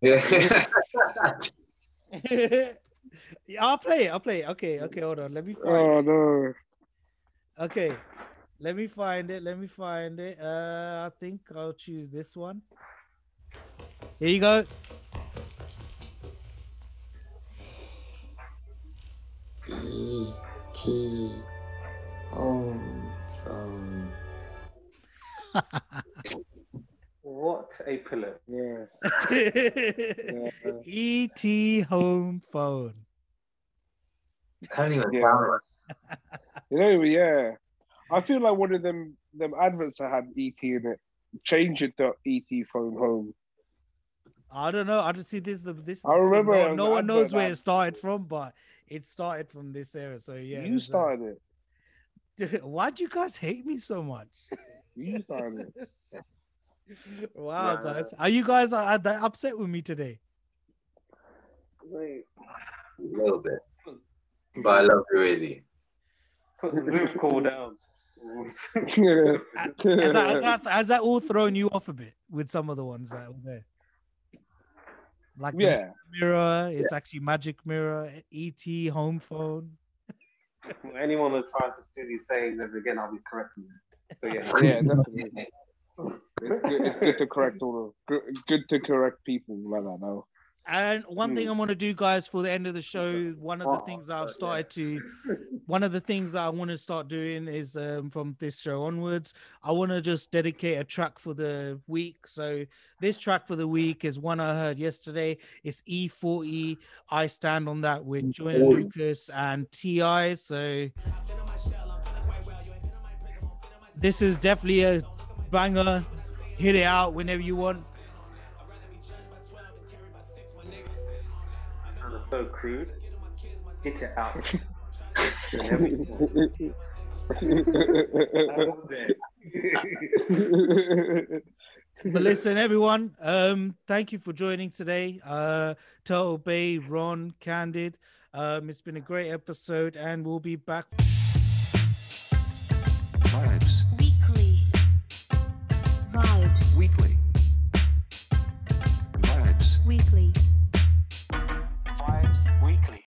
Yeah. Yeah, I'll play it. I'll play it. Okay, okay, hold on. Let me find Oh it. no. Okay, let me find it. Let me find it. Uh, I think I'll choose this one. Here you go. E.T. home phone. What a pillar. Yeah. ET home phone. Can't even Yeah. count. You know, yeah. I feel like one of them them adverts that had ET in it. Change it to ET phone home. I don't know. I don't see this. This I remember No, no one knows where it started from, but it started from this era. So yeah, you uh, started it. Why do you guys hate me so much? You started it. wow, Nah. guys, are you guys are, are that upset with me today? Wait. A little bit. But I love you really. Put the Zeus call down. Has that, has that has that all thrown you off a bit with some of the ones that were there? Like Yeah. mirror, it's actually magic mirror, ET home phone. Anyone that tries to say these sayings ever again, I'll be correcting them. So yeah. Yeah, definitely. It's good, it's good to correct all the good, good to correct people like that now. And one thing Hmm. I'm gonna do, guys, for the end of the show, one of the things I've started to, one of the things that I want to start doing is um, from this show onwards, I want to just dedicate a track for the week. So this track for the week is one I heard yesterday. It's E40. I stand on that with Joyner Oh. Lucas and Ti. So this is definitely a banger. Hit it out whenever you want. So crude. Get it out. but listen, everyone, um, thank you for joining today. Uh, Turtle Bay, Ron, Candid. Um, it's been a great episode, and we'll be back. Vibes. Weekly. Vibes. Weekly. Vibes. Weekly.